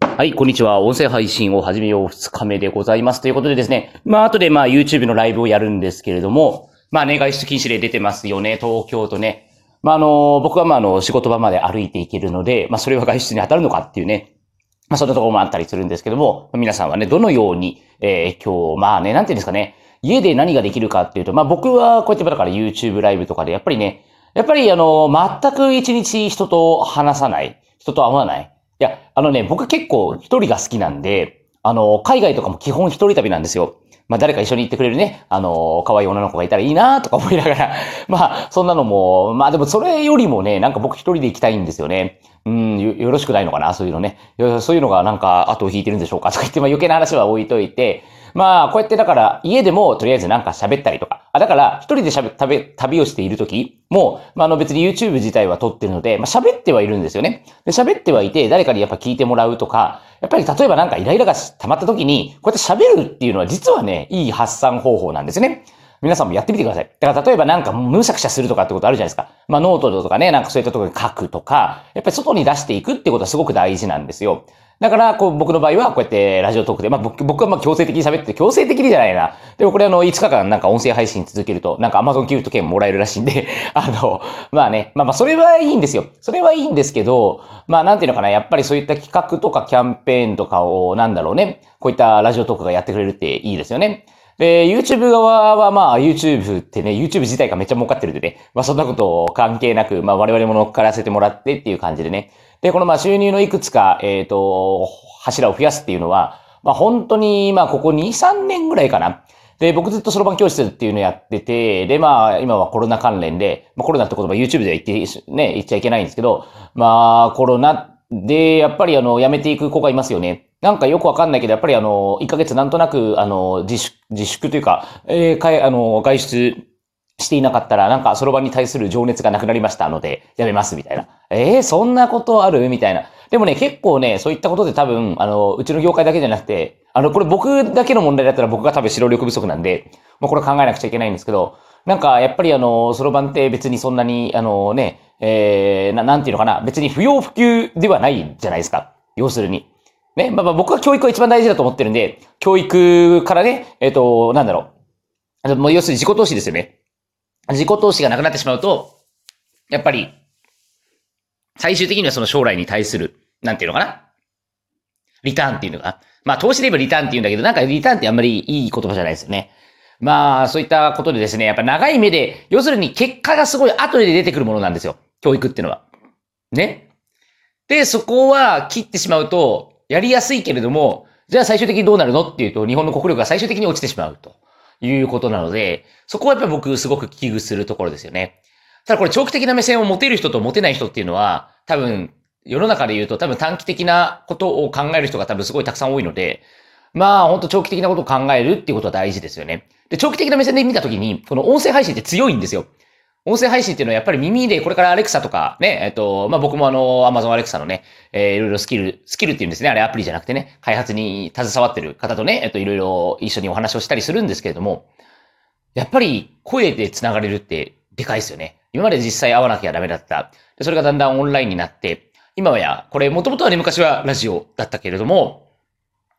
はい、こんにちは。音声配信を始めよう2日目でございます。ということでですね、まあ、後でまあ、YouTube のライブをやるんですけれども、まあね、外出禁止令出てますよね、東京とね。まあ、あの、僕はまあ、あの、仕事場まで歩いていけるので、まあ、それは外出に当たるのかっていうね、まあ、そんなところもあったりするんですけども、皆さんはね、どのように、えー、今日、まあね、なんていうんですかね、家で何ができるかっていうと、まあ、僕はこうやってだから YouTube ライブとかで、やっぱりね、やっぱりあの、全く一日人と話さない、人と会わない。いや、あのね、僕結構一人が好きなんで、あの、海外とかも基本一人旅なんですよ。まあ誰か一緒に行ってくれるね、あの、可愛い女の子がいたらいいなとか思いながら、まあそんなのも、まあでもそれよりもね、なんか僕一人で行きたいんですよね。うん、よよろしくないのかな、そういうのね。そういうのがなんか後を引いてるんでしょうかとか言って、まあ余計な話は置いといて、まあこうやってだから家でもとりあえずなんか喋ったりとか、あ、だから一人で喋、旅、旅をしているときも、まああの別に YouTube 自体は撮ってるので、まあ喋ってはいるんですよね。で、喋ってはいて、誰かにやっぱ聞いてもらうとか、やっぱり例えばなんかイライラが溜まった時に、こうやって喋るっていうのは実はね、いい発散方法なんですね。皆さんもやってみてください。だから例えばなんかむしゃくしゃするとかってことあるじゃないですか。まあノートとかね、なんかそういったところに書くとか、やっぱり外に出していくってことはすごく大事なんですよ。だから、こう、僕の場合は、こうやってラジオトークで、まあ僕、はまあ強制的に喋って、強制的にじゃないな。でもこれあの、5日間なんか音声配信続けると、なんか Amazon ギフト券もらえるらしいんで、あの、まあね、まあまあそれはいいんですよ。それはいいんですけど、まあなんていうのかな、やっぱりそういった企画とかキャンペーンとかを、なんだろうね、こういったラジオトークがやってくれるっていいですよね。で、YouTube 側はまあ YouTube ってね、YouTube 自体がめっちゃ儲かってるんでね、まあそんなこと関係なく、まあ我々も乗っからせてもらってっていう感じでね。で、このまあ収入のいくつか、えっ、ー、と、柱を増やすっていうのは、まあ本当に、まあここ2、3年ぐらいかな。で、僕ずっとそろばん教室っていうのやってて、で、まあ、今はコロナ関連で、まあコロナって言葉 YouTube では言って、ね、言っちゃいけないんですけど、まあ、コロナで、やっぱりあの、辞めていく子がいますよね。なんかよくわかんないけど、やっぱりあの、1ヶ月なんとなく、あの、自粛、自粛というか、えー、かい、あの、外出していなかったら、なんかそろばんに対する情熱がなくなりましたので、やめます、みたいな。えー、そんなことあるみたいな。でもね、結構ね、そういったことで多分、あの、うちの業界だけじゃなくて、あの、これ僕だけの問題だったら僕が多分指導力不足なんで、もうこれ考えなくちゃいけないんですけど、なんか、やっぱりあの、そろばんって別にそんなに、あのね、えー、ななんていうのかな、別に不要不急ではないじゃないですか。要するに。ね、まあまあ僕は教育が一番大事だと思ってるんで、教育からね、えっ、ー、と、なんだろう。もう要するに自己投資ですよね。自己投資がなくなってしまうと、やっぱり、最終的にはその将来に対する、なんていうのかな？リターンっていうのが。まあ、投資で言えばリターンって言うんだけど、なんかリターンってあんまりいい言葉じゃないですよね。まあ、そういったことでですね、やっぱ長い目で、要するに結果がすごい後で出てくるものなんですよ。教育っていうのは。ね？で、そこは切ってしまうと、やりやすいけれども、じゃあ最終的にどうなるの？っていうと、日本の国力が最終的に落ちてしまうということなので、そこはやっぱり僕すごく危惧するところですよね。ただこれ長期的な目線を持てる人と持てない人っていうのは、多分、世の中で言うと多分短期的なことを考える人が多分すごいたくさん多いので、まあ、ほんと長期的なことを考えるっていうことは大事ですよね。で、長期的な目線で見たときに、この音声配信って強いんですよ。音声配信っていうのはやっぱり耳でこれからアレクサとかね、えっと、まあ、僕もあの、アマゾンアレクサのね、えー、いろいろスキル、スキルっていうんですね。あれアプリじゃなくてね、開発に携わってる方とね、えっと、いろいろ一緒にお話をしたりするんですけれども、やっぱり声で繋がれるってでかいですよね。今まで実際会わなきゃダメだった。でそれがだんだんオンラインになって、今はや、これもともとはね、昔はラジオだったけれども、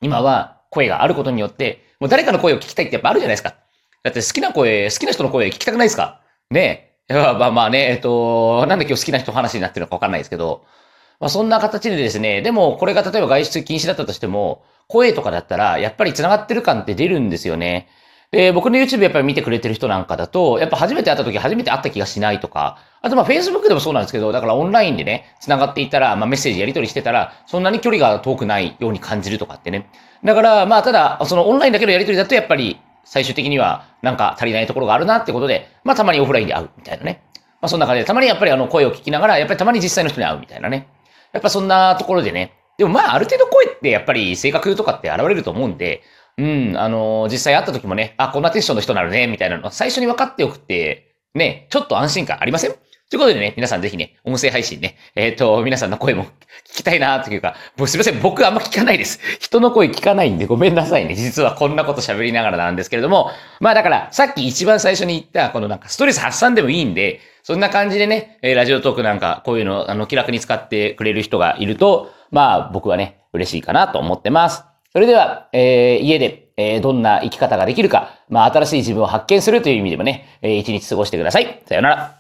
今は声があることによって、もう誰かの声を聞きたいってやっぱあるじゃないですか。だって好きな声、好きな人の声聞きたくないですかね まあまあね、えっと、なんで今日好きな人話になってるのかわかんないですけど、まあそんな形でですね、でもこれが例えば外出禁止だったとしても、声とかだったら、やっぱり繋がってる感って出るんですよね。で、僕の YouTube やっぱり見てくれてる人なんかだと、やっぱ初めて会った時初めて会った気がしないとか、あとまあ Facebook でもそうなんですけど、だからオンラインでね、繋がっていたら、まあメッセージやり取りしてたら、そんなに距離が遠くないように感じるとかってね。だからまあただ、そのオンラインだけのやり取りだとやっぱり最終的にはなんか足りないところがあるなってことで、まあたまにオフラインで会うみたいなね。まあそんな感じで、たまにやっぱりあの声を聞きながら、やっぱりたまに実際の人に会うみたいなね。やっぱそんなところでね。でもまあある程度声ってやっぱり性格とかって現れると思うんで、うん、あのー、実際会った時もね、あ、こんなテンションの人なるね、みたいなの最初に分かっておくって、ね、ちょっと安心感ありません？ということでね、皆さんぜひね、音声配信ね、えっ、ー、と、皆さんの声も聞きたいなというか、もうすいません、僕あんま聞かないです。人の声聞かないんでごめんなさいね。実はこんなこと喋りながらなんですけれども、まあだから、さっき一番最初に言った、このなんかストレス発散でもいいんで、そんな感じでね、えラジオトークなんか、こういうの、あの、気楽に使ってくれる人がいると、まあ僕はね、嬉しいかなと思ってます。それでは、えー、家で、えー、どんな生き方ができるか、まあ、新しい自分を発見するという意味でもね、えー、一日過ごしてください。さよなら。